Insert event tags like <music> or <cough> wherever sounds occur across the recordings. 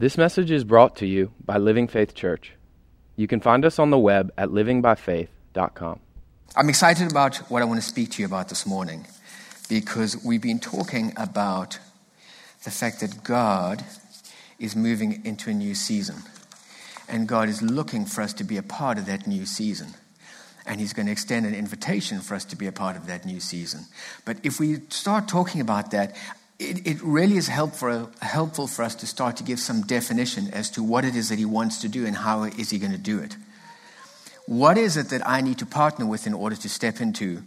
This message is brought to you by Living Faith Church. You can find us on the web at livingbyfaith.com. I'm excited about what I want to speak to you about this morning because we've been talking about the fact that God is moving into a new season. And God is looking for us to be a part of that new season. And He's going to extend an invitation for us to be a part of that new season. But if we start talking about that, it, it really is helpful, helpful for us to start to give some definition as to what it is that He wants to do and how is He going to do it. What is it that I need to partner with in order to step into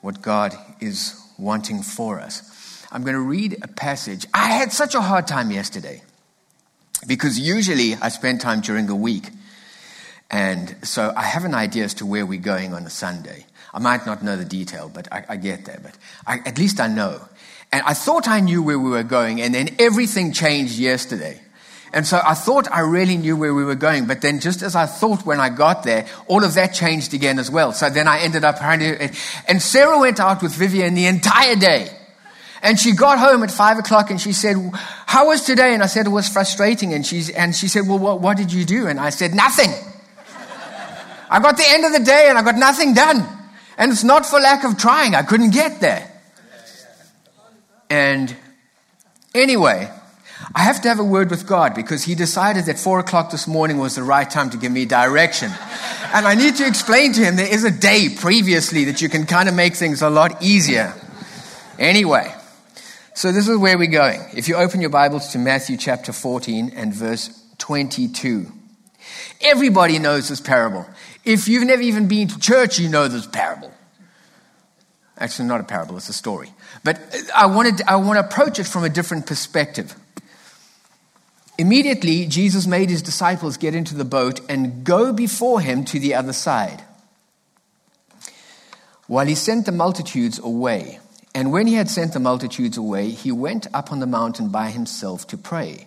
what God is wanting for us? I'm going to read a passage. I had such a hard time yesterday because usually I spend time during the week. And so I have an idea as to where we're going on a Sunday. I might not know the detail, but I, I get there. But I, at least I know. And I thought I knew where we were going, and then everything changed yesterday. And so I thought I really knew where we were going, but then just as I thought when I got there, all of that changed again as well. So then I ended up and Sarah went out with Vivian the entire day. And she got home at five o'clock and she said, How was today? And I said, It was frustrating. And, she's, and she said, Well, what, what did you do? And I said, Nothing. I got the end of the day and I got nothing done. And it's not for lack of trying, I couldn't get there. And anyway, I have to have a word with God because He decided that four o'clock this morning was the right time to give me direction. And I need to explain to Him there is a day previously that you can kind of make things a lot easier. Anyway, so this is where we're going. If you open your Bibles to Matthew chapter 14 and verse 22. Everybody knows this parable. If you've never even been to church, you know this parable. Actually, not a parable, it's a story. But I, wanted, I want to approach it from a different perspective. Immediately, Jesus made his disciples get into the boat and go before him to the other side. While he sent the multitudes away, and when he had sent the multitudes away, he went up on the mountain by himself to pray.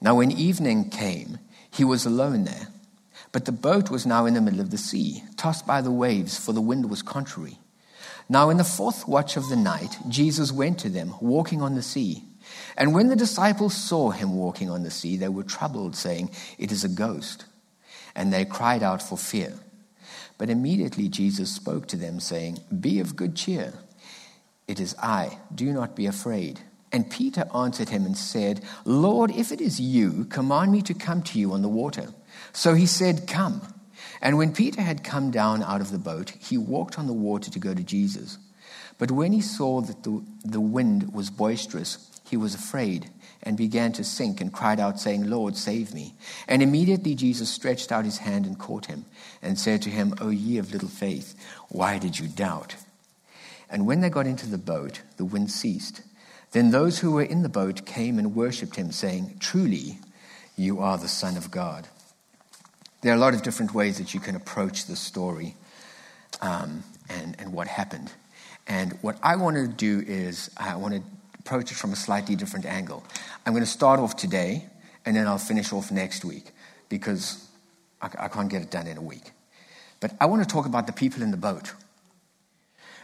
Now, when evening came, he was alone there. But the boat was now in the middle of the sea, tossed by the waves, for the wind was contrary. Now, in the fourth watch of the night, Jesus went to them, walking on the sea. And when the disciples saw him walking on the sea, they were troubled, saying, It is a ghost. And they cried out for fear. But immediately Jesus spoke to them, saying, Be of good cheer. It is I. Do not be afraid. And Peter answered him and said, Lord, if it is you, command me to come to you on the water. So he said, Come. And when Peter had come down out of the boat, he walked on the water to go to Jesus. But when he saw that the, the wind was boisterous, he was afraid and began to sink and cried out, saying, Lord, save me. And immediately Jesus stretched out his hand and caught him and said to him, O ye of little faith, why did you doubt? And when they got into the boat, the wind ceased. Then those who were in the boat came and worshipped him, saying, Truly, you are the Son of God. There are a lot of different ways that you can approach the story um, and, and what happened. And what I want to do is, I want to approach it from a slightly different angle. I'm going to start off today, and then I'll finish off next week because I, I can't get it done in a week. But I want to talk about the people in the boat.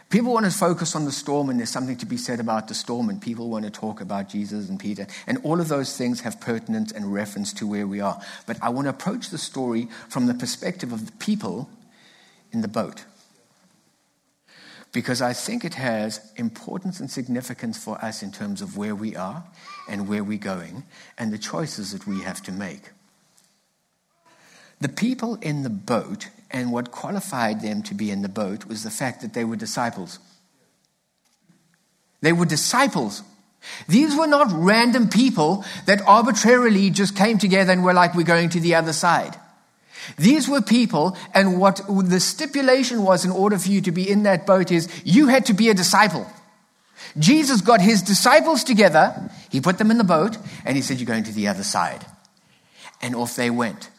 People want to focus on the storm, and there's something to be said about the storm, and people want to talk about Jesus and Peter. And all of those things have pertinence and reference to where we are. But I want to approach the story from the perspective of the people in the boat. Because I think it has importance and significance for us in terms of where we are and where we're going and the choices that we have to make. The people in the boat and what qualified them to be in the boat was the fact that they were disciples. They were disciples. These were not random people that arbitrarily just came together and were like, we're going to the other side. These were people, and what the stipulation was in order for you to be in that boat is you had to be a disciple. Jesus got his disciples together, he put them in the boat, and he said, You're going to the other side. And off they went.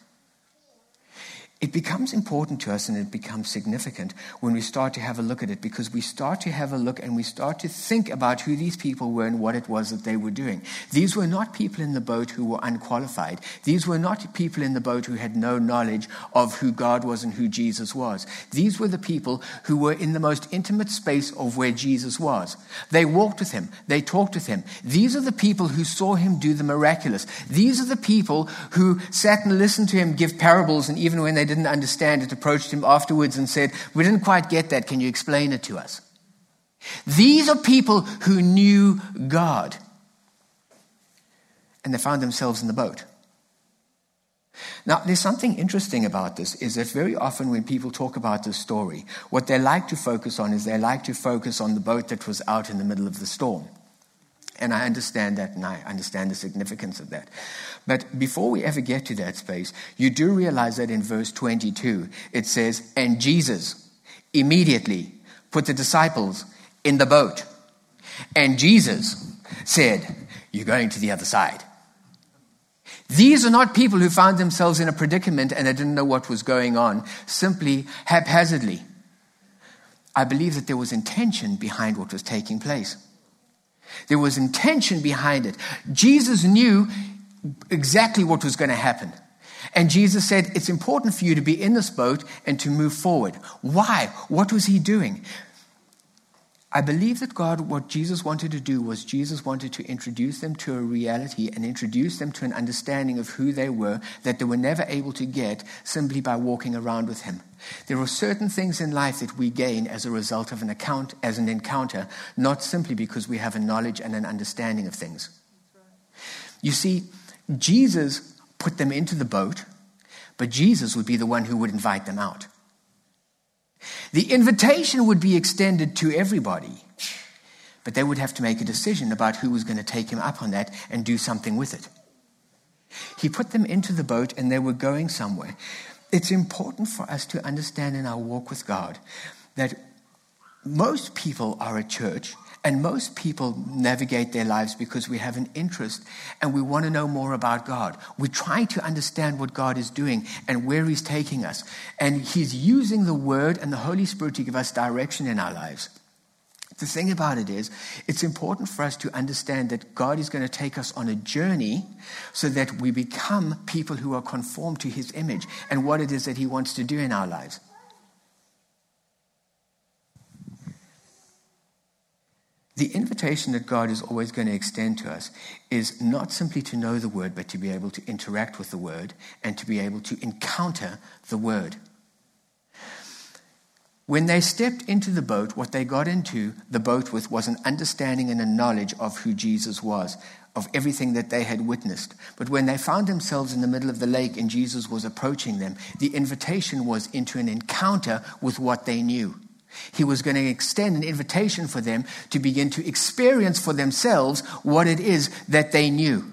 It becomes important to us and it becomes significant when we start to have a look at it because we start to have a look and we start to think about who these people were and what it was that they were doing. These were not people in the boat who were unqualified. These were not people in the boat who had no knowledge of who God was and who Jesus was. These were the people who were in the most intimate space of where Jesus was. They walked with him, they talked with him. These are the people who saw him do the miraculous. These are the people who sat and listened to him give parables and even when they didn't understand it, approached him afterwards and said, We didn't quite get that. Can you explain it to us? These are people who knew God. And they found themselves in the boat. Now, there's something interesting about this is that very often when people talk about this story, what they like to focus on is they like to focus on the boat that was out in the middle of the storm. And I understand that and I understand the significance of that. But before we ever get to that space, you do realize that in verse 22, it says, And Jesus immediately put the disciples in the boat. And Jesus said, You're going to the other side. These are not people who found themselves in a predicament and they didn't know what was going on, simply haphazardly. I believe that there was intention behind what was taking place. There was intention behind it. Jesus knew exactly what was going to happen. And Jesus said, It's important for you to be in this boat and to move forward. Why? What was he doing? I believe that God, what Jesus wanted to do was Jesus wanted to introduce them to a reality and introduce them to an understanding of who they were that they were never able to get simply by walking around with Him. There are certain things in life that we gain as a result of an account, as an encounter, not simply because we have a knowledge and an understanding of things. You see, Jesus put them into the boat, but Jesus would be the one who would invite them out. The invitation would be extended to everybody, but they would have to make a decision about who was going to take him up on that and do something with it. He put them into the boat and they were going somewhere. It's important for us to understand in our walk with God that most people are a church and most people navigate their lives because we have an interest and we want to know more about God. We try to understand what God is doing and where He's taking us. And He's using the Word and the Holy Spirit to give us direction in our lives. The thing about it is, it's important for us to understand that God is going to take us on a journey so that we become people who are conformed to His image and what it is that He wants to do in our lives. The invitation that God is always going to extend to us is not simply to know the Word, but to be able to interact with the Word and to be able to encounter the Word. When they stepped into the boat, what they got into the boat with was an understanding and a knowledge of who Jesus was, of everything that they had witnessed. But when they found themselves in the middle of the lake and Jesus was approaching them, the invitation was into an encounter with what they knew. He was going to extend an invitation for them to begin to experience for themselves what it is that they knew.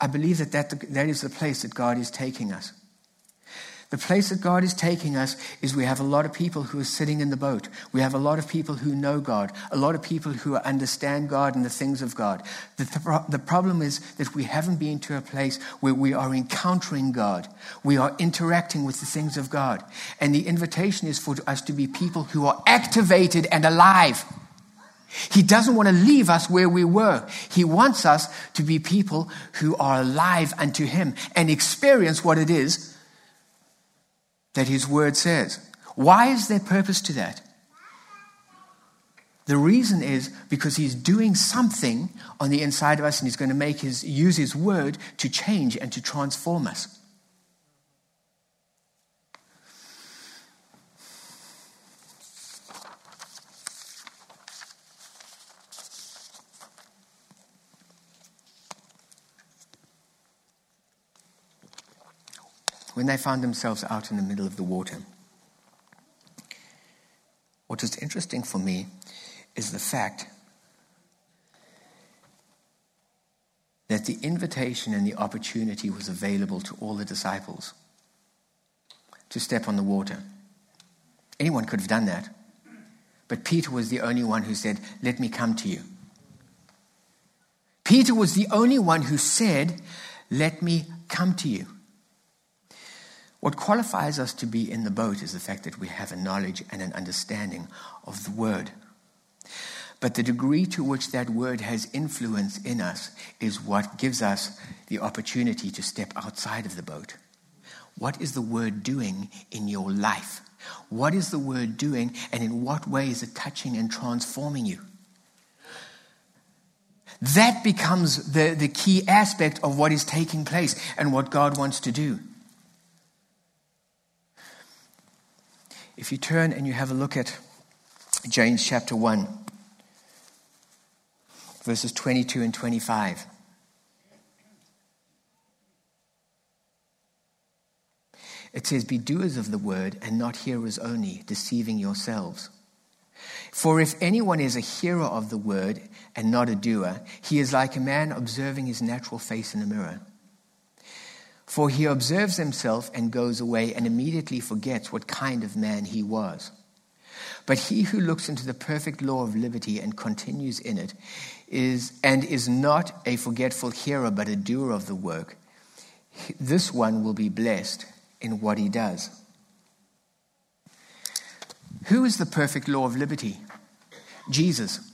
I believe that that, that is the place that God is taking us. The place that God is taking us is we have a lot of people who are sitting in the boat. We have a lot of people who know God, a lot of people who understand God and the things of God. The, the, the, problem is that we haven't been to a place where we are encountering God. We are interacting with the things of God. And the invitation is for us to be people who are activated and alive. He doesn't want to leave us where we were. He wants us to be people who are alive unto Him and experience what it is that His Word says. Why is there purpose to that? The reason is because he's doing something on the inside of us and he's going to make his, use his word to change and to transform us. When they found themselves out in the middle of the water. What was interesting for me is the fact that the invitation and the opportunity was available to all the disciples to step on the water. Anyone could have done that. But Peter was the only one who said, Let me come to you. Peter was the only one who said, Let me come to you. What qualifies us to be in the boat is the fact that we have a knowledge and an understanding of the word. But the degree to which that word has influence in us is what gives us the opportunity to step outside of the boat. What is the word doing in your life? What is the word doing, and in what way is it touching and transforming you? That becomes the, the key aspect of what is taking place and what God wants to do. If you turn and you have a look at James chapter 1, verses 22 and 25. It says, Be doers of the word and not hearers only, deceiving yourselves. For if anyone is a hearer of the word and not a doer, he is like a man observing his natural face in a mirror. For he observes himself and goes away and immediately forgets what kind of man he was. But he who looks into the perfect law of liberty and continues in it is and is not a forgetful hearer but a doer of the work, this one will be blessed in what he does. Who is the perfect law of liberty? Jesus.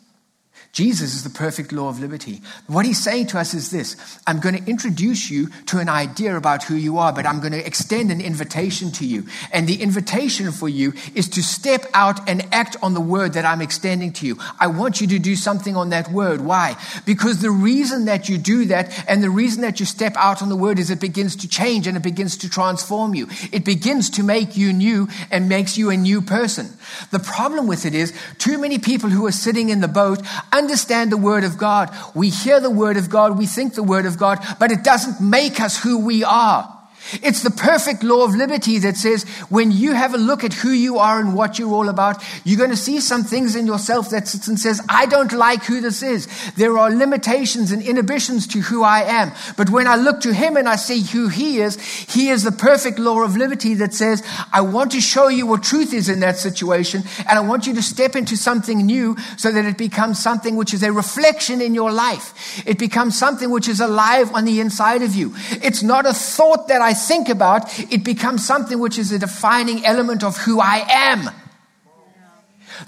Jesus is the perfect law of liberty. What he's saying to us is this I'm going to introduce you to an idea about who you are, but I'm going to extend an invitation to you. And the invitation for you is to step out and act on the word that I'm extending to you. I want you to do something on that word. Why? Because the reason that you do that and the reason that you step out on the word is it begins to change and it begins to transform you. It begins to make you new and makes you a new person. The problem with it is too many people who are sitting in the boat understand the Word of God. We hear the Word of God, we think the Word of God, but it doesn't make us who we are. It's the perfect law of liberty that says when you have a look at who you are and what you're all about, you're going to see some things in yourself that sits and says, I don't like who this is. There are limitations and inhibitions to who I am. But when I look to him and I see who he is, he is the perfect law of liberty that says, I want to show you what truth is in that situation and I want you to step into something new so that it becomes something which is a reflection in your life. It becomes something which is alive on the inside of you. It's not a thought that I think about, it becomes something which is a defining element of who I am.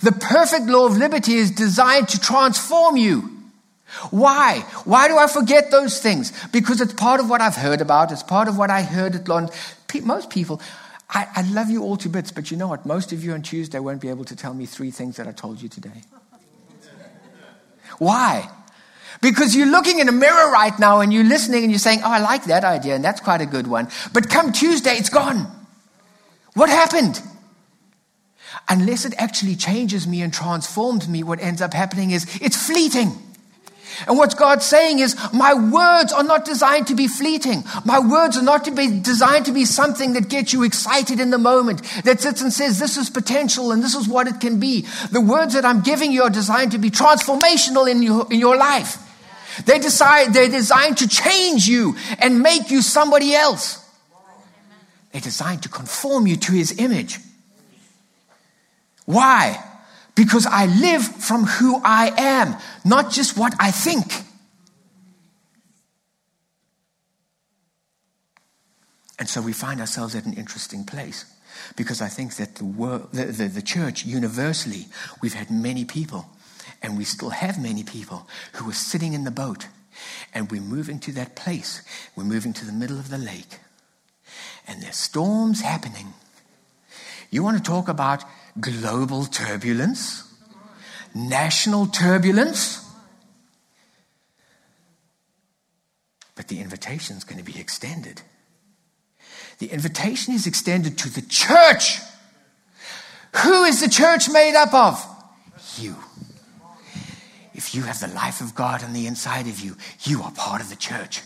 The perfect law of liberty is designed to transform you. Why? Why do I forget those things? Because it's part of what I've heard about. It's part of what I heard at London. Most people, I, I, love you all to bits, but you know what? Most of you on Tuesday won't be able to tell me three things that I told you today. Why? Because you're looking in a mirror right now and you're listening and you're saying, Oh, I like that idea, and that's quite a good one. But come Tuesday, it's gone. What happened? Unless it actually changes me and transforms me, what ends up happening is it's fleeting. And what God's saying is, my words are not designed to be fleeting. My words are not to be designed to be something that gets you excited in the moment, that sits and says, this is potential and this is what it can be. The words that I'm giving you are designed to be transformational in your, in your life. They decide, they're designed to change you and make you somebody else. They're designed to conform you to his image. Why? Because I live from who I am, not just what I think. And so we find ourselves at an interesting place because I think that the, world, the, the, the church universally, we've had many people and we still have many people who are sitting in the boat. And we're moving to that place. We're moving to the middle of the lake. And there's storms happening. You want to talk about global turbulence? National turbulence? But the invitation is going to be extended. The invitation is extended to the church. Who is the church made up of? You. If you have the life of God on the inside of you, you are part of the church.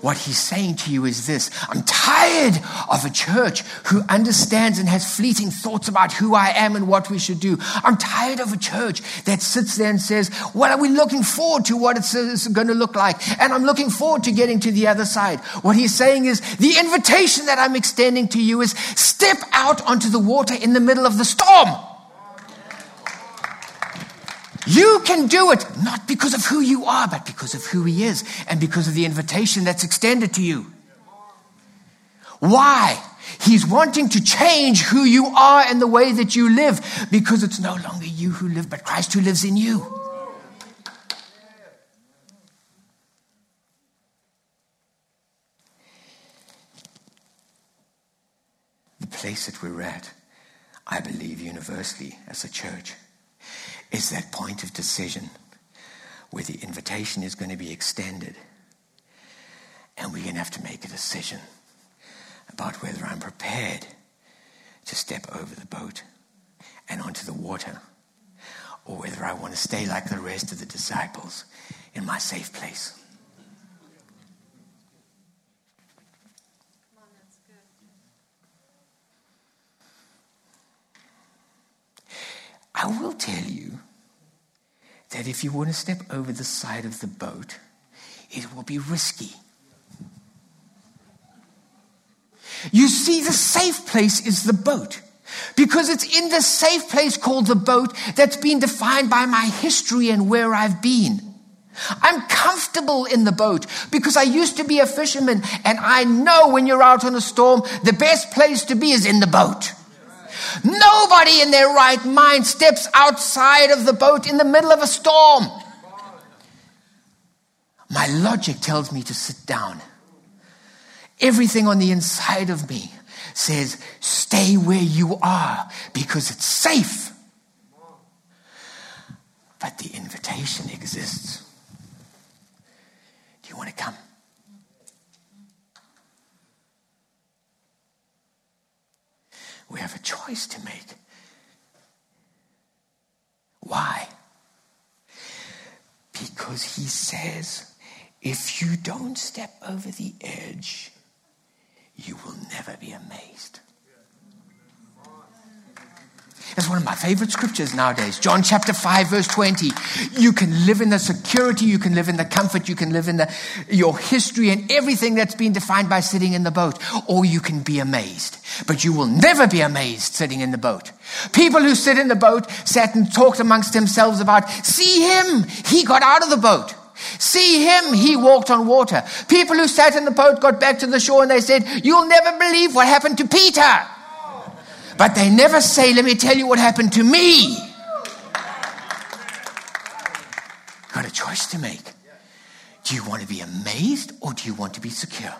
What he's saying to you is this I'm tired of a church who understands and has fleeting thoughts about who I am and what we should do. I'm tired of a church that sits there and says, What are we looking forward to? What it's going to look like? And I'm looking forward to getting to the other side. What he's saying is, The invitation that I'm extending to you is step out onto the water in the middle of the storm. You can do it, not because of who you are, but because of who He is and because of the invitation that's extended to you. Why? He's wanting to change who you are and the way that you live because it's no longer you who live, but Christ who lives in you. The place that we're at, I believe universally as a church, is that point of decision where the invitation is going to be extended and we're going to have to make a decision about whether I'm prepared to step over the boat and onto the water, or whether I want to stay like the rest of the disciples in my safe place. I will tell you that if you want to step over the side of the boat, it will be risky. You see, the safe place is the boat. Because it's in the safe place called the boat that's been defined by my history and where I've been. I'm comfortable in the boat because I used to be a fisherman and I know when you're out on a storm, the best place to be is in the boat. Nobody in their right mind steps outside of the boat in the middle of a storm. My logic tells me to sit down Everything on the inside of me says, stay where you are because it's safe. But the invitation exists. Do you want to come? We have a choice to make. Why? Because he says, if you don't step over the edge, you will never be amazed. It's one of my favorite scriptures nowadays. John chapter 5, verse 20. You can live in the security, you can live in the comfort, you can live in the, your history and everything that's been defined by sitting in the boat, or you can be amazed. But you will never be amazed sitting in the boat. People who sit in the boat sat and talked amongst themselves about, see him, he got out of the boat. See him, he walked on water. People who sat in the boat got back to the shore and they said, You'll never believe what happened to Peter. But they never say, Let me tell you what happened to me. Got a choice to make. Do you want to be amazed or do you want to be secure?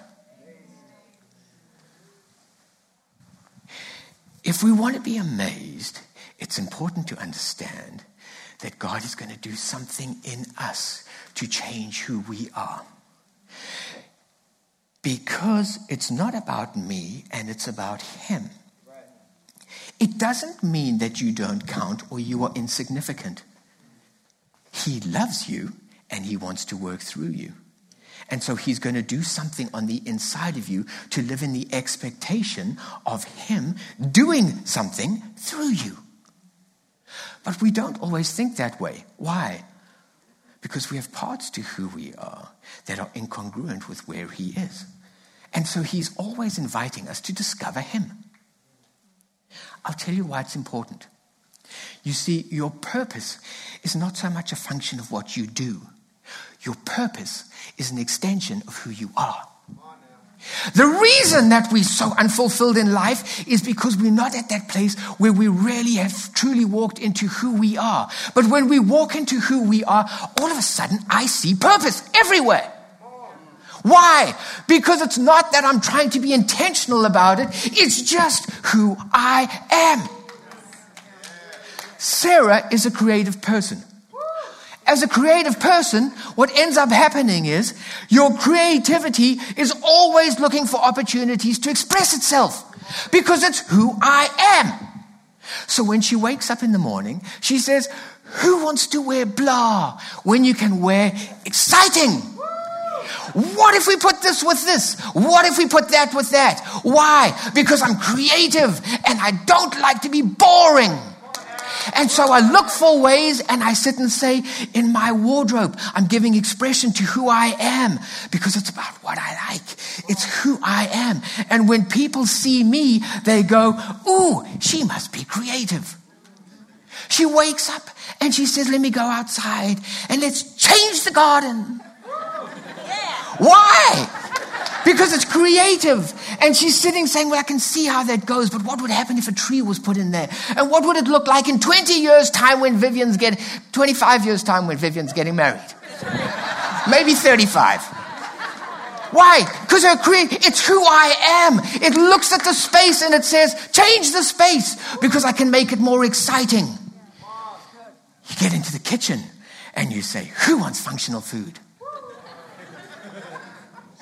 If we want to be amazed, it's important to understand that God is going to do something in us to change who we are. Because it's not about me and it's about Him. It doesn't mean that you don't count or you are insignificant. He loves you and He wants to work through you. And so He's going to do something on the inside of you to live in the expectation of Him doing something through you. But we don't always think that way. Why? Because we have parts to who we are that are incongruent with where He is. And so He's always inviting us to discover Him. I'll tell you why it's important. You see, your purpose is not so much a function of what you do, your purpose is an extension of who you are. The reason that we're so unfulfilled in life is because we're not at that place where we really have truly walked into who we are. But when we walk into who we are, all of a sudden I see purpose everywhere. Why? Because it's not that I'm trying to be intentional about it, it's just who I am. Sarah is a creative person as a creative person, what ends up happening is your creativity is always looking for opportunities to express itself because it's who I am. So when she wakes up in the morning, she says, Who wants to wear blah when you can wear exciting? What if we put this with this? What if we put that with that? Why? Because I'm creative and I don't like to be boring. And so I look for ways and I sit and say, in my wardrobe, I'm giving expression to who I am because it's about what I like. It's who I am. And when people see me, they go, Ooh, she must be creative. She wakes up and she says, Let me go outside and let's change the garden. Why? Because it's creative And she's sitting saying, Well, I can see how that goes, but what would happen if a tree was put in there? And what would it look like in 20 years' time when Vivian's getting, 25 years' time when Vivian's getting married? Maybe 35. Why? Because her it's who I am. It looks at the space and it says, change the space because I can make it more exciting. You get into the kitchen and you say, who wants functional food?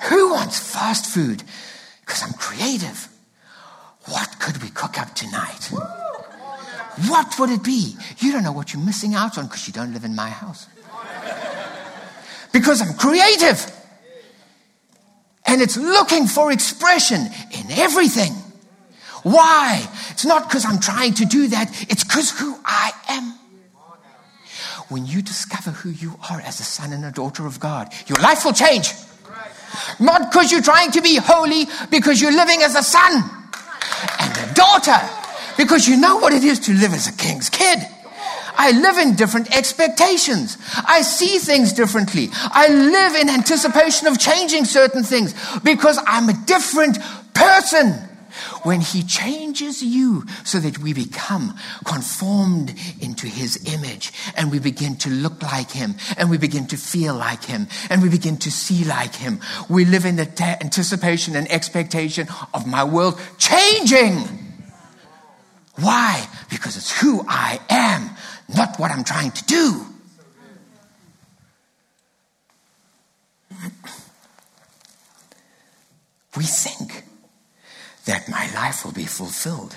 Who wants fast food? Because I'm creative. What could we cook up tonight? What would it be? You don't know what you're missing out on because you don't live in my house. Because I'm creative. And it's looking for expression in everything. Why? It's not because I'm trying to do that, it's because who I am. When you discover who you are as a son and a daughter of God, your life will change. Not because you're trying to be holy, because you're living as a son and a daughter, because you know what it is to live as a king's kid. I live in different expectations. I see things differently. I live in anticipation of changing certain things because I'm a different person when He changes you so that we become conformed into His image and we begin to look like Him and we begin to feel like Him and we begin to see like Him. We live in the anticipation and expectation of my world changing. Why? Because it's who I am, not what I'm trying to do. We think that my life will be fulfilled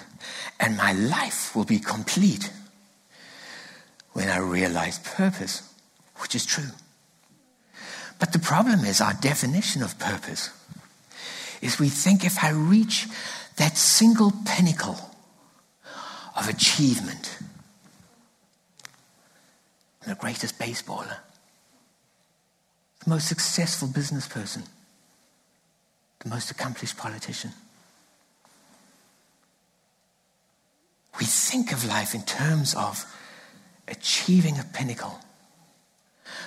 and my life will be complete when I realize purpose, which is true. But the problem is our definition of purpose is we think if I reach that single pinnacle of achievement, the greatest baseballer, the most successful business person, the most accomplished politician. We think of life in terms of achieving a pinnacle.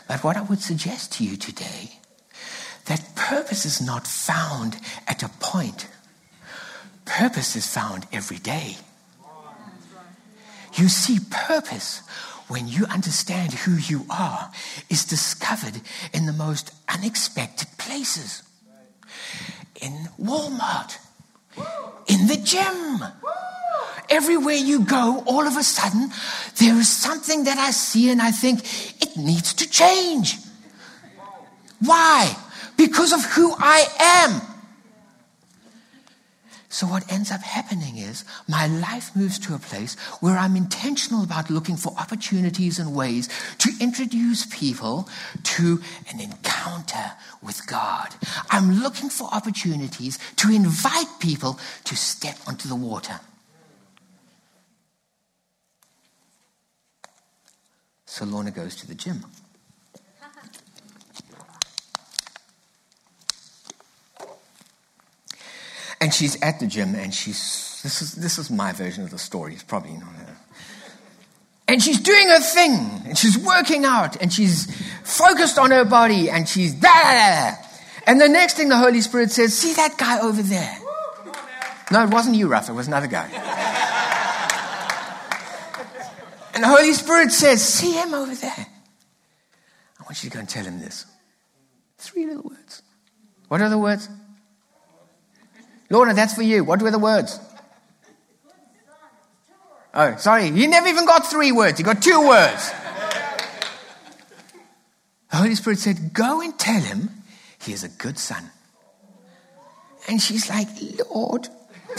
But what I would suggest to you today that purpose is not found at a point. Purpose is found every day. You see, purpose, when you understand who you are, is discovered in the most unexpected places. In Walmart, in the gym, everywhere you go, all of a sudden, there is something that I see and I think it needs to change. Why? Because of who I am. So, what ends up happening is my life moves to a place where I'm intentional about looking for opportunities and ways to introduce people to an encounter with God. I'm looking for opportunities to invite people to step onto the water. So Lorna goes to the gym. And she's at the gym, and she's this is this is my version of the story. It's probably not her. And she's doing her thing, and she's working out, and she's focused on her body, and she's there. And the next thing the Holy Spirit says, "See that guy over there." No, it wasn't you, Ruff. It was another guy. And the Holy Spirit says, See him over there. I want you to go and tell him this. Three little words. What are the words? Lorna, that's for you. What were the words? Oh, sorry. You never even got three words. You got two words. The Holy Spirit said, Go and tell him he is a good son. And she's like, Lord, <laughs>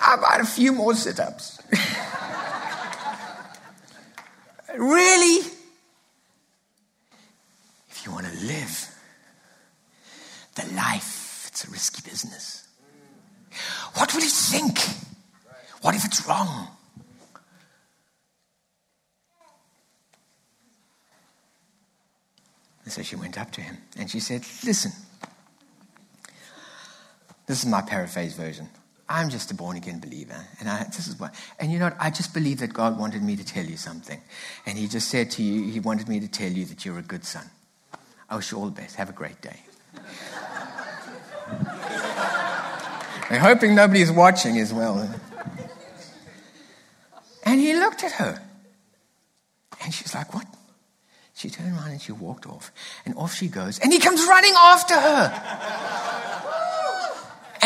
I've got a few more sit ups. <laughs> Really? If you want to live the life, it's a risky business. What will he think? What if it's wrong? And so she went up to him and she said, Listen, this is my paraphrase version. I'm just a born again believer. And I, this is what, and you know what? I just believe that God wanted me to tell you something. And He just said to you, He wanted me to tell you that you're a good son. I wish you all the best. Have a great day. <laughs> I'm hoping nobody's watching as well. And he looked at her. And she's like, What? She turned around and she walked off. And off she goes. And he comes running after her.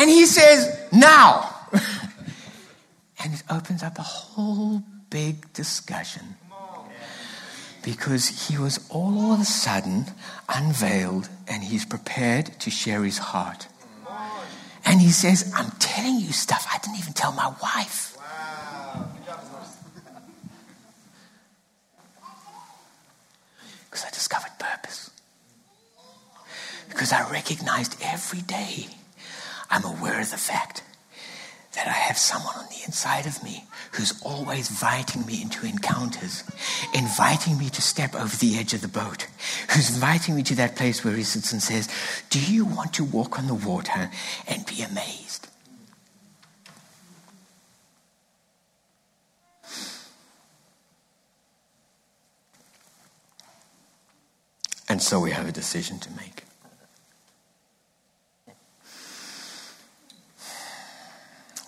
And he says, Now. <laughs> And it opens up a whole big discussion. Because he was all of a sudden unveiled and he's prepared to share his heart. And he says, I'm telling you stuff I didn't even tell my wife. <laughs> Because I discovered purpose. Because I recognized every day I'm aware of the fact that I have someone on the inside of me who's always inviting me into encounters, inviting me to step over the edge of the boat, who's inviting me to that place where he sits and says, Do you want to walk on the water and be amazed? And so we have a decision to make.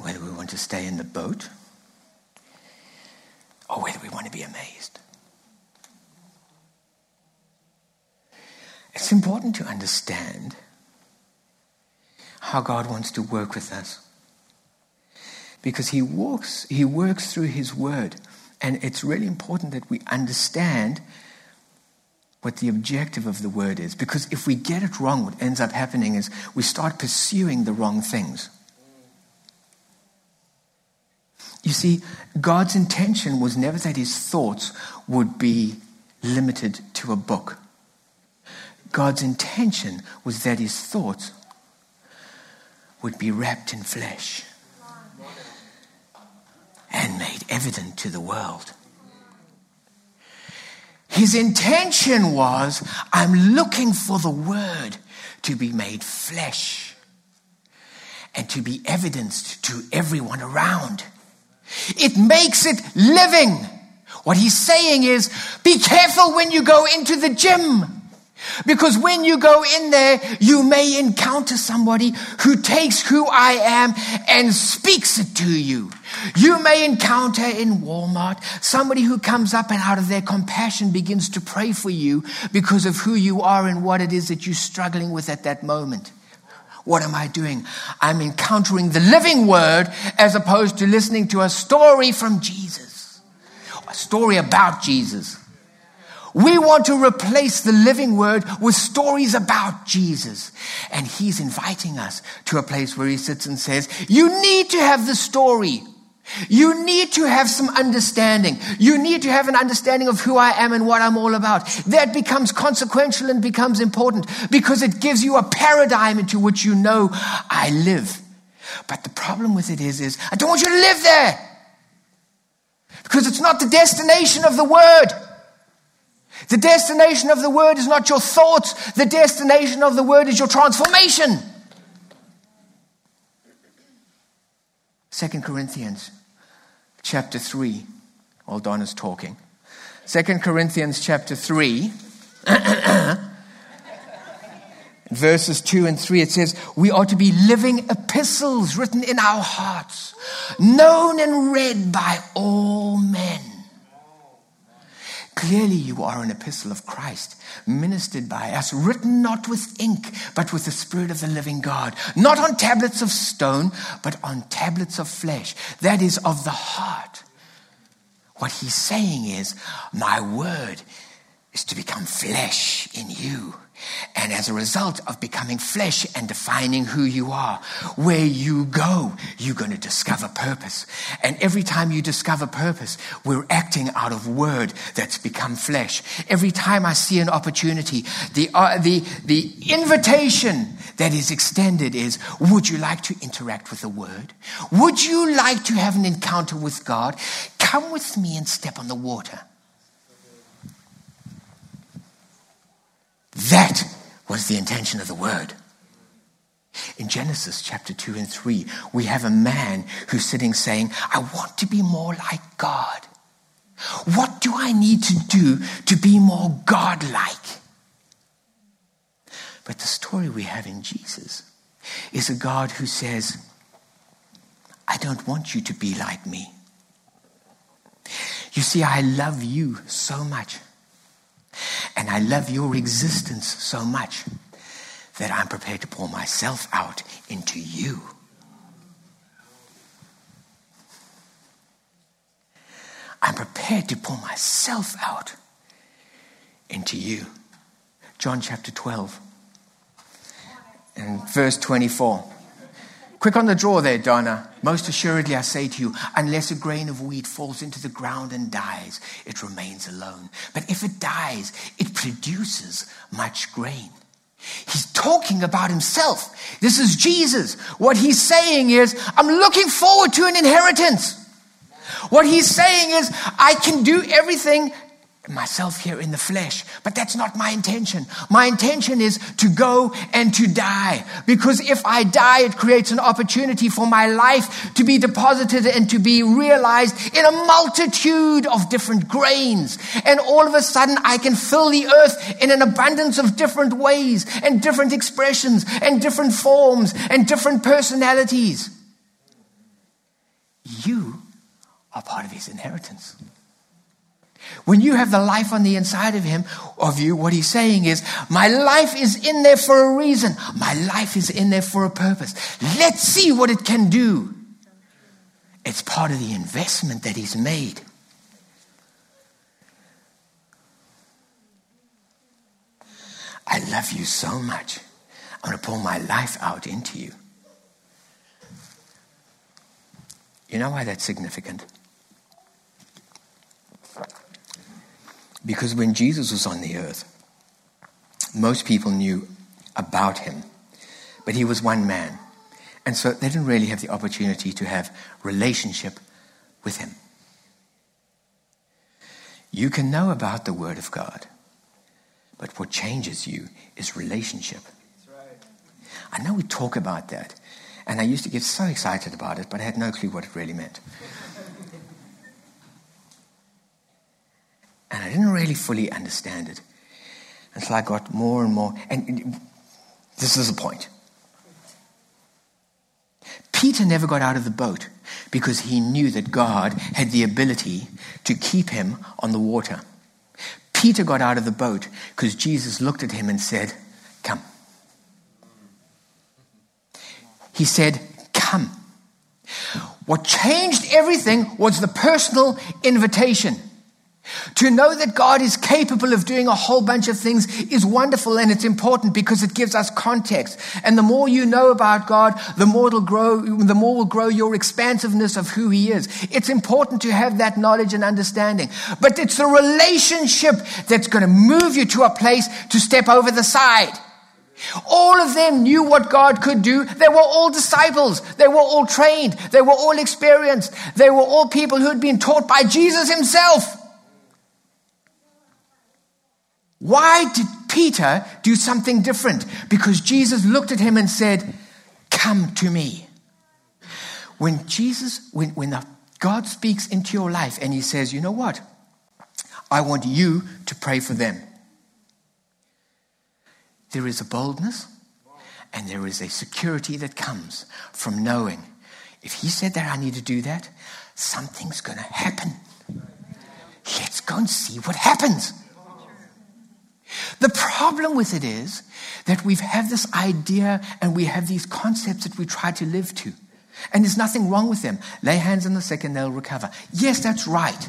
whether we want to stay in the boat or whether we want to be amazed. It's important to understand how God wants to work with us. Because he walks, he works through his word. And it's really important that we understand what the objective of the word is. Because if we get it wrong, what ends up happening is we start pursuing the wrong things. You see, God's intention was never that his thoughts would be limited to a book. God's intention was that his thoughts would be wrapped in flesh and made evident to the world. His intention was I'm looking for the word to be made flesh and to be evidenced to everyone around. It makes it living. What he's saying is be careful when you go into the gym. Because when you go in there, you may encounter somebody who takes who I am and speaks it to you. You may encounter in Walmart somebody who comes up and out of their compassion begins to pray for you because of who you are and what it is that you're struggling with at that moment. What am I doing? I'm encountering the living word as opposed to listening to a story from Jesus, a story about Jesus. We want to replace the living word with stories about Jesus. And he's inviting us to a place where he sits and says, You need to have the story. You need to have some understanding. You need to have an understanding of who I am and what I'm all about. That becomes consequential and becomes important because it gives you a paradigm into which you know I live. But the problem with it is, is I don't want you to live there because it's not the destination of the word. The destination of the word is not your thoughts. The destination of the word is your transformation. Second Corinthians chapter 3, while Don is talking. Second Corinthians chapter 3, <clears throat> verses 2 and 3, it says, We are to be living epistles written in our hearts, known and read by all men. Clearly, you are an epistle of Christ, ministered by us, written not with ink, but with the Spirit of the living God, not on tablets of stone, but on tablets of flesh, that is, of the heart. What he's saying is, My word is to become flesh in you. And as a result of becoming flesh and defining who you are, where you go, you're going to discover purpose. And every time you discover purpose, we're acting out of word that's become flesh. Every time I see an opportunity, the, uh, the, the invitation that is extended is, would you like to interact with the word? Would you like to have an encounter with God? Come with me and step on the water. That was the intention of the word. In Genesis chapter 2 and 3, we have a man who's sitting saying, I want to be more like God. What do I need to do to be more God-like? But the story we have in Jesus is a God who says, I don't want you to be like me. You see, I love you so much. And I love your existence so much that I'm prepared to pour myself out into you. I'm prepared to pour myself out into you. John chapter 12 and verse 24. Quick on the draw there, Donna. Most assuredly, I say to you, unless a grain of wheat falls into the ground and dies, it remains alone. But if it dies, it produces much grain. He's talking about himself. This is Jesus. What he's saying is, I'm looking forward to an inheritance. What he's saying is, I can do everything myself here in the flesh. But that's not my intention. My intention is to go and to die. Because if I die, it creates an opportunity for my life to be deposited and to be realized in a multitude of different grains. And all of a sudden, I can fill the earth in an abundance of different ways and different expressions and different forms and different personalities. You are part of his inheritance. When you have the life on the inside of him, of you, what he's saying is, my life is in there for a reason. My life is in there for a purpose. Let's see what it can do. It's part of the investment that he's made. I love you so much. I'm going to pour my life out into you. You know why that's significant? Because when Jesus was on the earth, most people knew about him, but he was one man. And so they didn't really have the opportunity to have relationship with him. You can know about the Word of God, but what changes you is relationship. I know we talk about that, and I used to get so excited about it, but I had no clue what it really meant. And I didn't really fully understand it until I got more and more. And this is the point. Peter never got out of the boat because he knew that God had the ability to keep him on the water. Peter got out of the boat because Jesus looked at him and said, Come. He said, Come. What changed everything was the personal invitation. To know that God is capable of doing a whole bunch of things is wonderful and it's important because it gives us context. And the more you know about God, the more it'll grow, the more will grow your expansiveness of who He is. It's important to have that knowledge and understanding. But it's the relationship that's going to move you to a place to step over the side. All of them knew what God could do. They were all disciples. They were all trained. They were all experienced. They were all people who had been taught by Jesus Himself. Why did Peter do something different? Because Jesus looked at him and said, Come to me. When Jesus, when, when God speaks into your life and he says, You know what? I want you to pray for them. There is a boldness and there is a security that comes from knowing if he said that I need to do that, something's going to happen. Let's go and see what happens. The problem with it is that we have this idea and we have these concepts that we try to live to. And there's nothing wrong with them. Lay hands on the sick and they'll recover. Yes, that's right.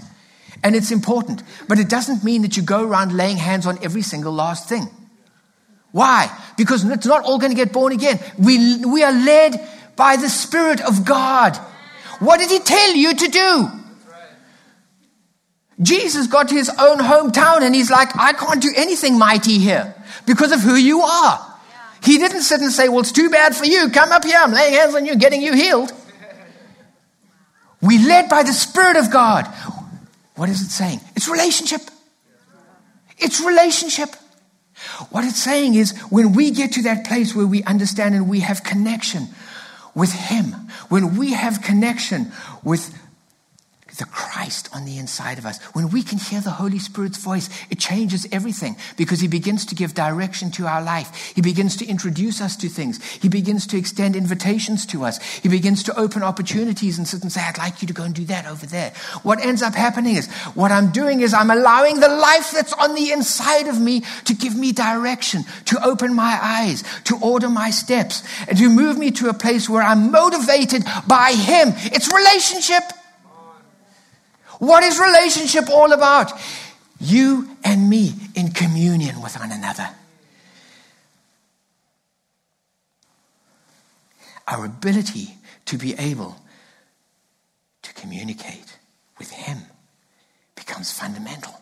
And it's important. But it doesn't mean that you go around laying hands on every single last thing. Why? Because it's not all going to get born again. We, we are led by the Spirit of God. What did He tell you to do? Jesus got to his own hometown and he's like, I can't do anything mighty here because of who you are. He didn't sit and say, Well, it's too bad for you. Come up here. I'm laying hands on you, getting you healed. We led by the Spirit of God. What is it saying? It's relationship. It's relationship. What it's saying is when we get to that place where we understand and we have connection with Him, when we have connection with the Christ on the inside of us. When we can hear the Holy Spirit's voice, it changes everything because He begins to give direction to our life. He begins to introduce us to things. He begins to extend invitations to us. He begins to open opportunities and sit and say, I'd like you to go and do that over there. What ends up happening is what I'm doing is I'm allowing the life that's on the inside of me to give me direction, to open my eyes, to order my steps, and to move me to a place where I'm motivated by Him. It's relationship. What is relationship all about? You and me in communion with one another. Our ability to be able to communicate with Him becomes fundamental.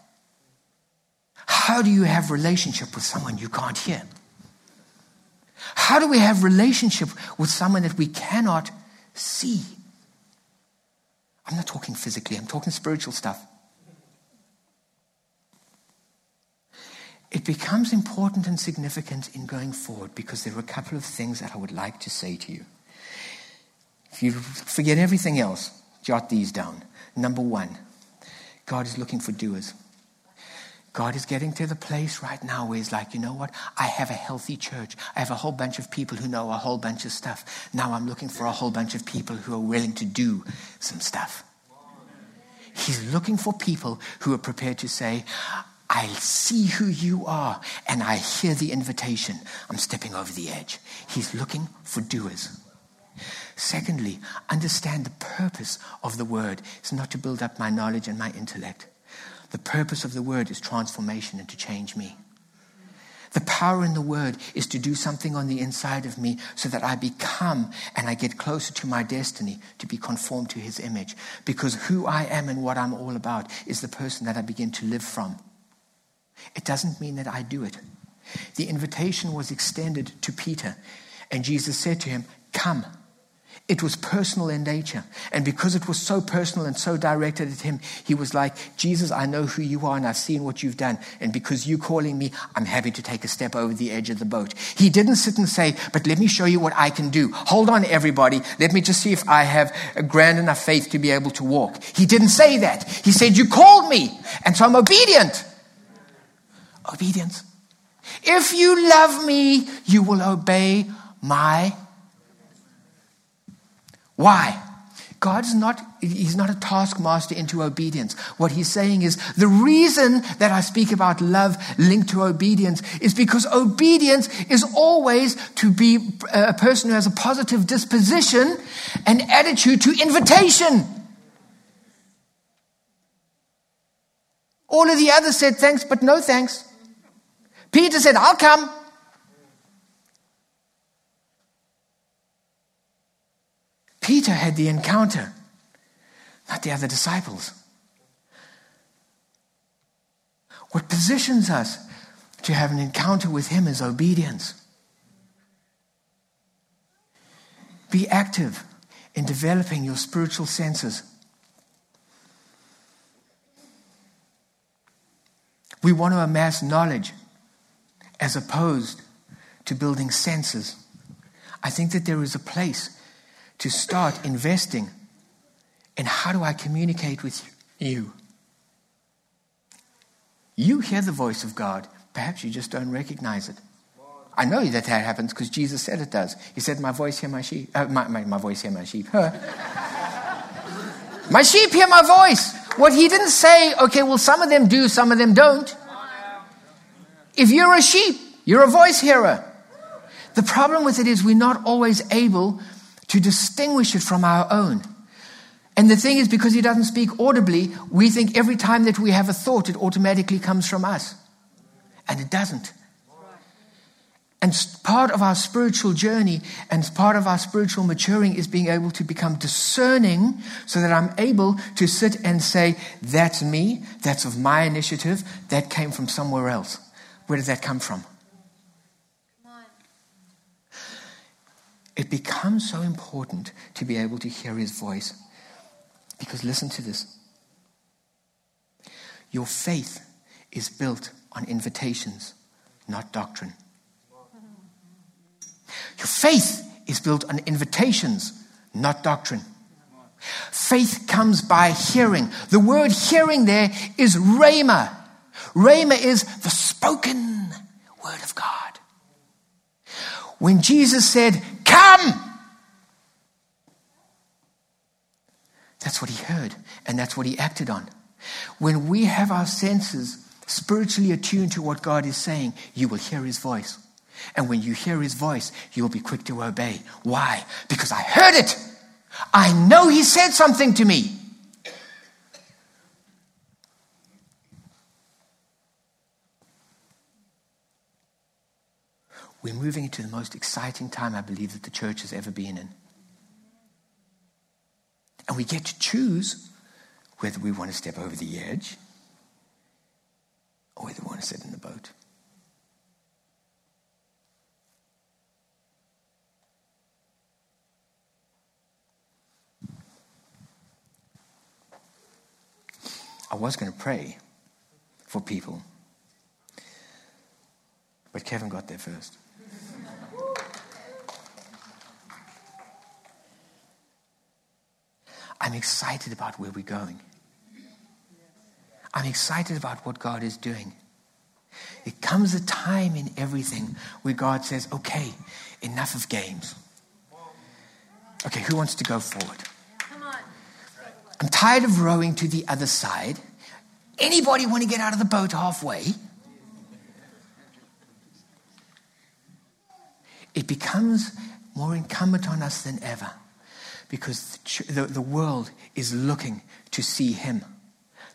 How do you have relationship with someone you can't hear? How do we have relationship with someone that we cannot see? I'm not talking physically, I'm talking spiritual stuff. It becomes important and significant in going forward because there are a couple of things that I would like to say to you. If you forget everything else, jot these down. Number one, God is looking for doers. God is getting to the place right now where He's like, you know what? I have a healthy church. I have a whole bunch of people who know a whole bunch of stuff. Now I'm looking for a whole bunch of people who are willing to do some stuff. He's looking for people who are prepared to say, I see who you are and I hear the invitation. I'm stepping over the edge. He's looking for doers. Secondly, understand the purpose of the word. It's not to build up my knowledge and my intellect. The purpose of the word is transformation and to change me. The power in the word is to do something on the inside of me so that I become and I get closer to my destiny to be conformed to his image. Because who I am and what I'm all about is the person that I begin to live from. It doesn't mean that I do it. The invitation was extended to Peter, and Jesus said to him, Come. It was personal in nature. And because it was so personal and so directed at him, he was like, Jesus, I know who you are and I've seen what you've done. And because you're calling me, I'm happy to take a step over the edge of the boat. He didn't sit and say, But let me show you what I can do. Hold on, everybody. Let me just see if I have a grand enough faith to be able to walk. He didn't say that. He said, You called me. And so I'm obedient. Obedience. If you love me, you will obey my why? God's not, he's not a taskmaster into obedience. What he's saying is the reason that I speak about love linked to obedience is because obedience is always to be uh, a person who has a positive disposition and attitude to invitation. All of the others said thanks, but no thanks. Peter said, I'll come. Peter had the encounter, not the other disciples. What positions us to have an encounter with Him is obedience. Be active in developing your spiritual senses. We want to amass knowledge as opposed to building senses. I think that there is a place to start investing in how do I communicate with you? You hear the voice of God. Perhaps you just don't recognize it. I know that that happens because Jesus said it does. He said, My voice hear my sheep. Uh, my, my, my, voice hear my sheep. my sheep hear my voice. What he didn't say, okay, well, some of them do, some of them don't. If you're a sheep, you're a voice hearer. The problem with it is we're not always able to distinguish it from our own. And the thing is, because he doesn't speak audibly, we think every time that we have a thought, it automatically comes from us. And it doesn't. And part of our spiritual journey and part of our spiritual maturing is being able to become discerning so that I'm able to sit and say, that's me, that's of my initiative, that came from somewhere else. Where did that come from? It becomes so important to be able to hear his voice. Because listen to this your faith is built on invitations, not doctrine. Your faith is built on invitations, not doctrine. Faith comes by hearing. The word hearing there is rhema. Rhema is the spoken word of God. When Jesus said, Come! That's what he heard, and that's what he acted on. When we have our senses spiritually attuned to what God is saying, you will hear his voice. And when you hear his voice, you will be quick to obey. Why? Because I heard it. I know he said something to me. We're moving into the most exciting time I believe that the church has ever been in. And we get to choose whether we want to step over the edge or whether we want to sit in the boat. I was going to pray for people, but Kevin got there first. I'm excited about where we're going. I'm excited about what God is doing. It comes a time in everything where God says, okay, enough of games. Okay, who wants to go forward? I'm tired of rowing to the other side. Anybody want to get out of the boat halfway? It becomes more incumbent on us than ever because the, the world is looking to see him.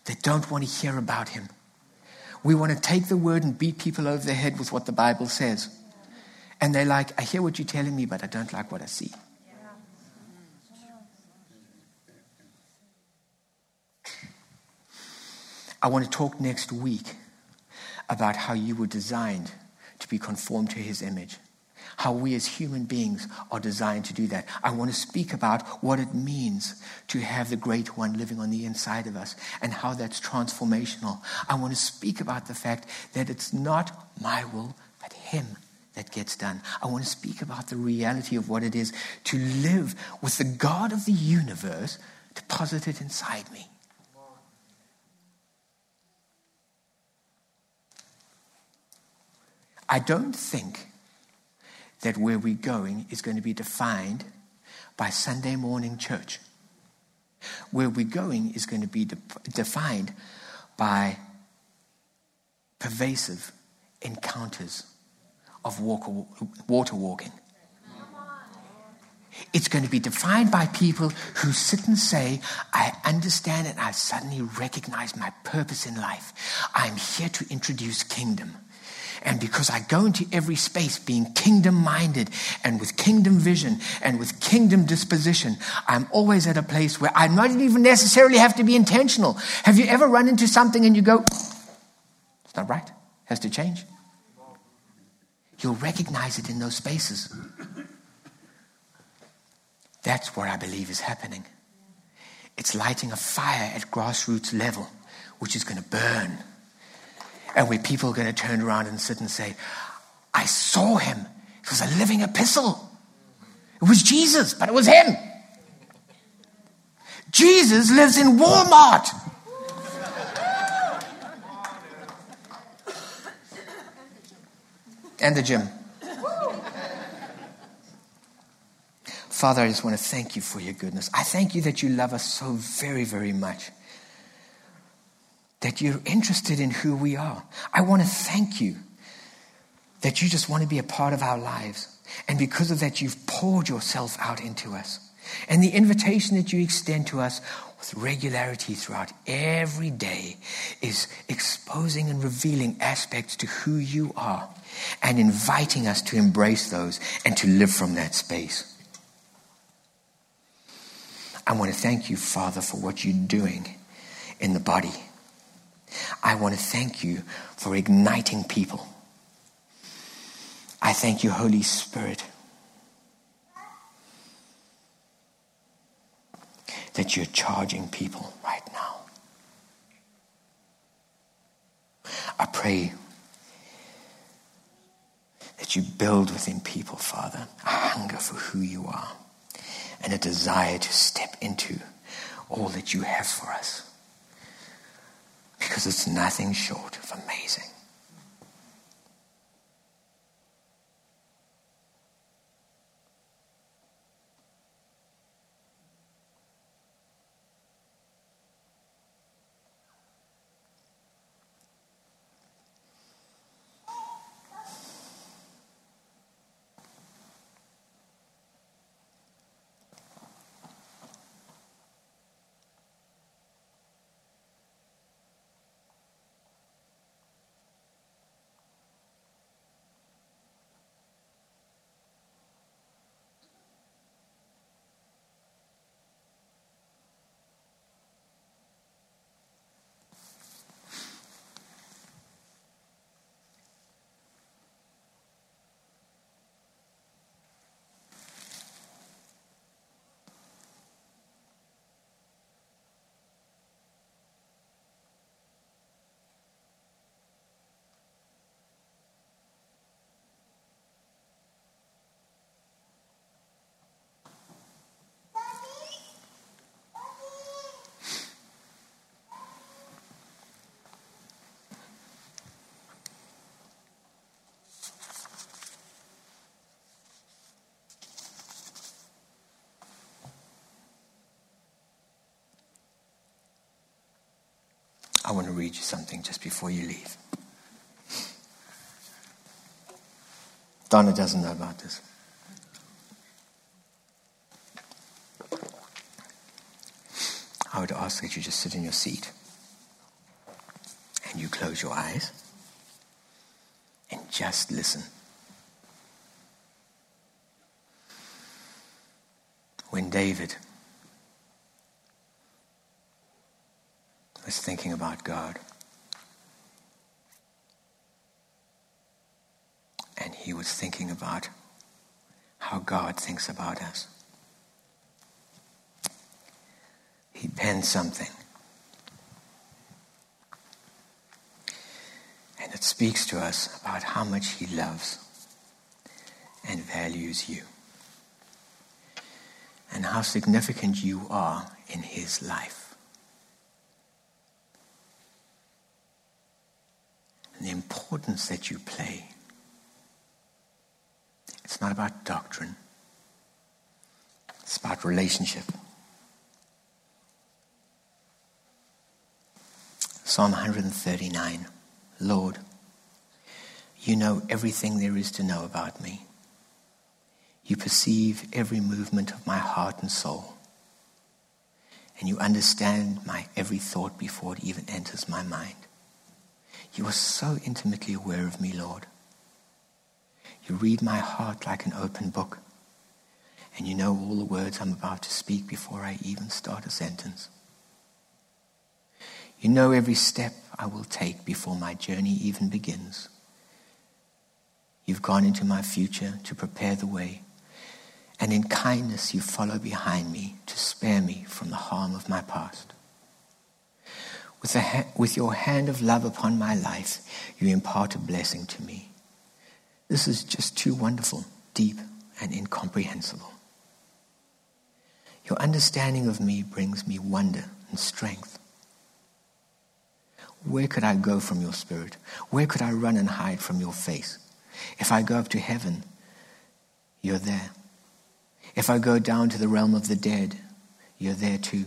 They don't want to hear about him. We want to take the word and beat people over the head with what the Bible says. And they're like, I hear what you're telling me, but I don't like what I see. I want to talk next week about how you were designed to be conformed to his image how we as human beings are designed to do that. I want to speak about what it means to have the great one living on the inside of us and how that's transformational. I want to speak about the fact that it's not my will, but Him that gets done. I want to speak about the reality of what it is to live with the God of the universe deposited inside me. I don't think that where we're going is going to be defined by Sunday morning church. Where we're going is going to be de- defined by pervasive encounters of walk, water walking. It's going to be defined by people who sit and say, I understand and I suddenly recognize my purpose in life. I'm here to introduce kingdom. And because I go into every space being kingdom minded and with kingdom vision and with kingdom disposition, I'm always at a place where I might even necessarily have to be intentional. Have you ever run into something and you go, it's not right, has to change? You'll recognize it in those spaces. That's what I believe is happening. It's lighting a fire at grassroots level, which is going to burn and where people are going to turn around and sit and say, I saw him. It was a living epistle. It was Jesus, but it was him. Jesus lives in Walmart. and the gym. Father, I just want to thank you for your goodness. I thank you that you love us so very, very much that you're interested in who we are. I want to thank you that you just want to be a part of our lives. And because of that, you've poured yourself out into us. And the invitation that you extend to us with regularity throughout every day is exposing and revealing aspects to who you are and inviting us to embrace those and to live from that space. I want to thank you, Father, for what you're doing in the body. I want to thank you for igniting people. I thank you, Holy Spirit, that you're charging people right now. I pray that you build within people, Father, a hunger for who you are and a desire to step into all that you have for us. Because it's nothing short of amazing. I want to read you something just before you leave. Donna doesn't know about this. I would ask that you just sit in your seat and you close your eyes and just listen. When David was thinking about God. And he was thinking about how God thinks about us. He penned something. And it speaks to us about how much he loves and values you. And how significant you are in his life. and the importance that you play. It's not about doctrine, it's about relationship. Psalm 139 Lord, you know everything there is to know about me. You perceive every movement of my heart and soul. And you understand my every thought before it even enters my mind. You are so intimately aware of me, Lord. You read my heart like an open book, and you know all the words I'm about to speak before I even start a sentence. You know every step I will take before my journey even begins. You've gone into my future to prepare the way, and in kindness you follow behind me to spare me from the harm of my past. With, ha- with your hand of love upon my life, you impart a blessing to me. This is just too wonderful, deep, and incomprehensible. Your understanding of me brings me wonder and strength. Where could I go from your spirit? Where could I run and hide from your face? If I go up to heaven, you're there. If I go down to the realm of the dead, you're there too.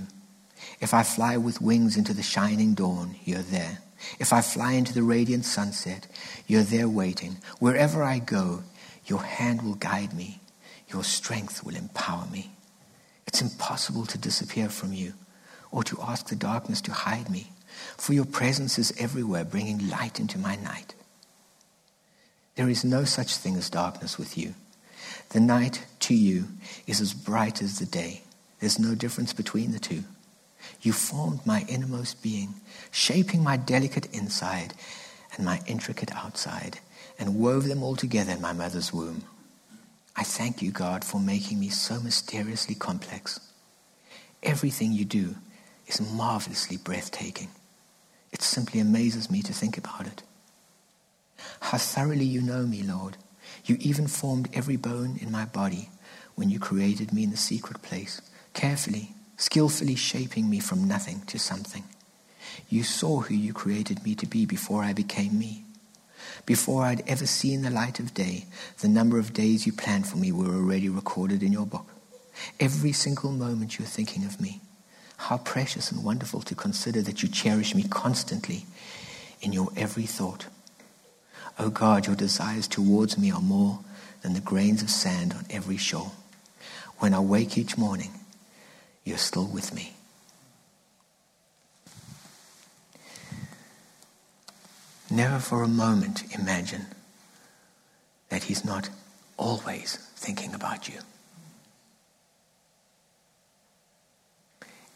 If I fly with wings into the shining dawn, you're there. If I fly into the radiant sunset, you're there waiting. Wherever I go, your hand will guide me. Your strength will empower me. It's impossible to disappear from you or to ask the darkness to hide me, for your presence is everywhere, bringing light into my night. There is no such thing as darkness with you. The night to you is as bright as the day. There's no difference between the two. You formed my innermost being, shaping my delicate inside and my intricate outside, and wove them all together in my mother's womb. I thank you, God, for making me so mysteriously complex. Everything you do is marvelously breathtaking. It simply amazes me to think about it. How thoroughly you know me, Lord. You even formed every bone in my body when you created me in the secret place, carefully skillfully shaping me from nothing to something. You saw who you created me to be before I became me. Before I'd ever seen the light of day, the number of days you planned for me were already recorded in your book. Every single moment you're thinking of me. How precious and wonderful to consider that you cherish me constantly in your every thought. Oh God, your desires towards me are more than the grains of sand on every shore. When I wake each morning, you're still with me. Never for a moment imagine that He's not always thinking about you.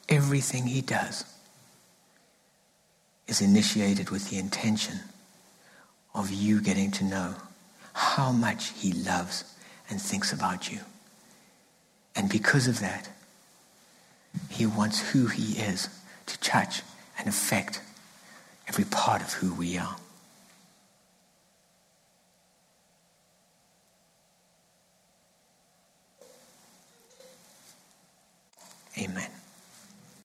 Everything He does is initiated with the intention of you getting to know how much He loves and thinks about you. And because of that, He wants who He is to touch and affect every part of who we are. Amen.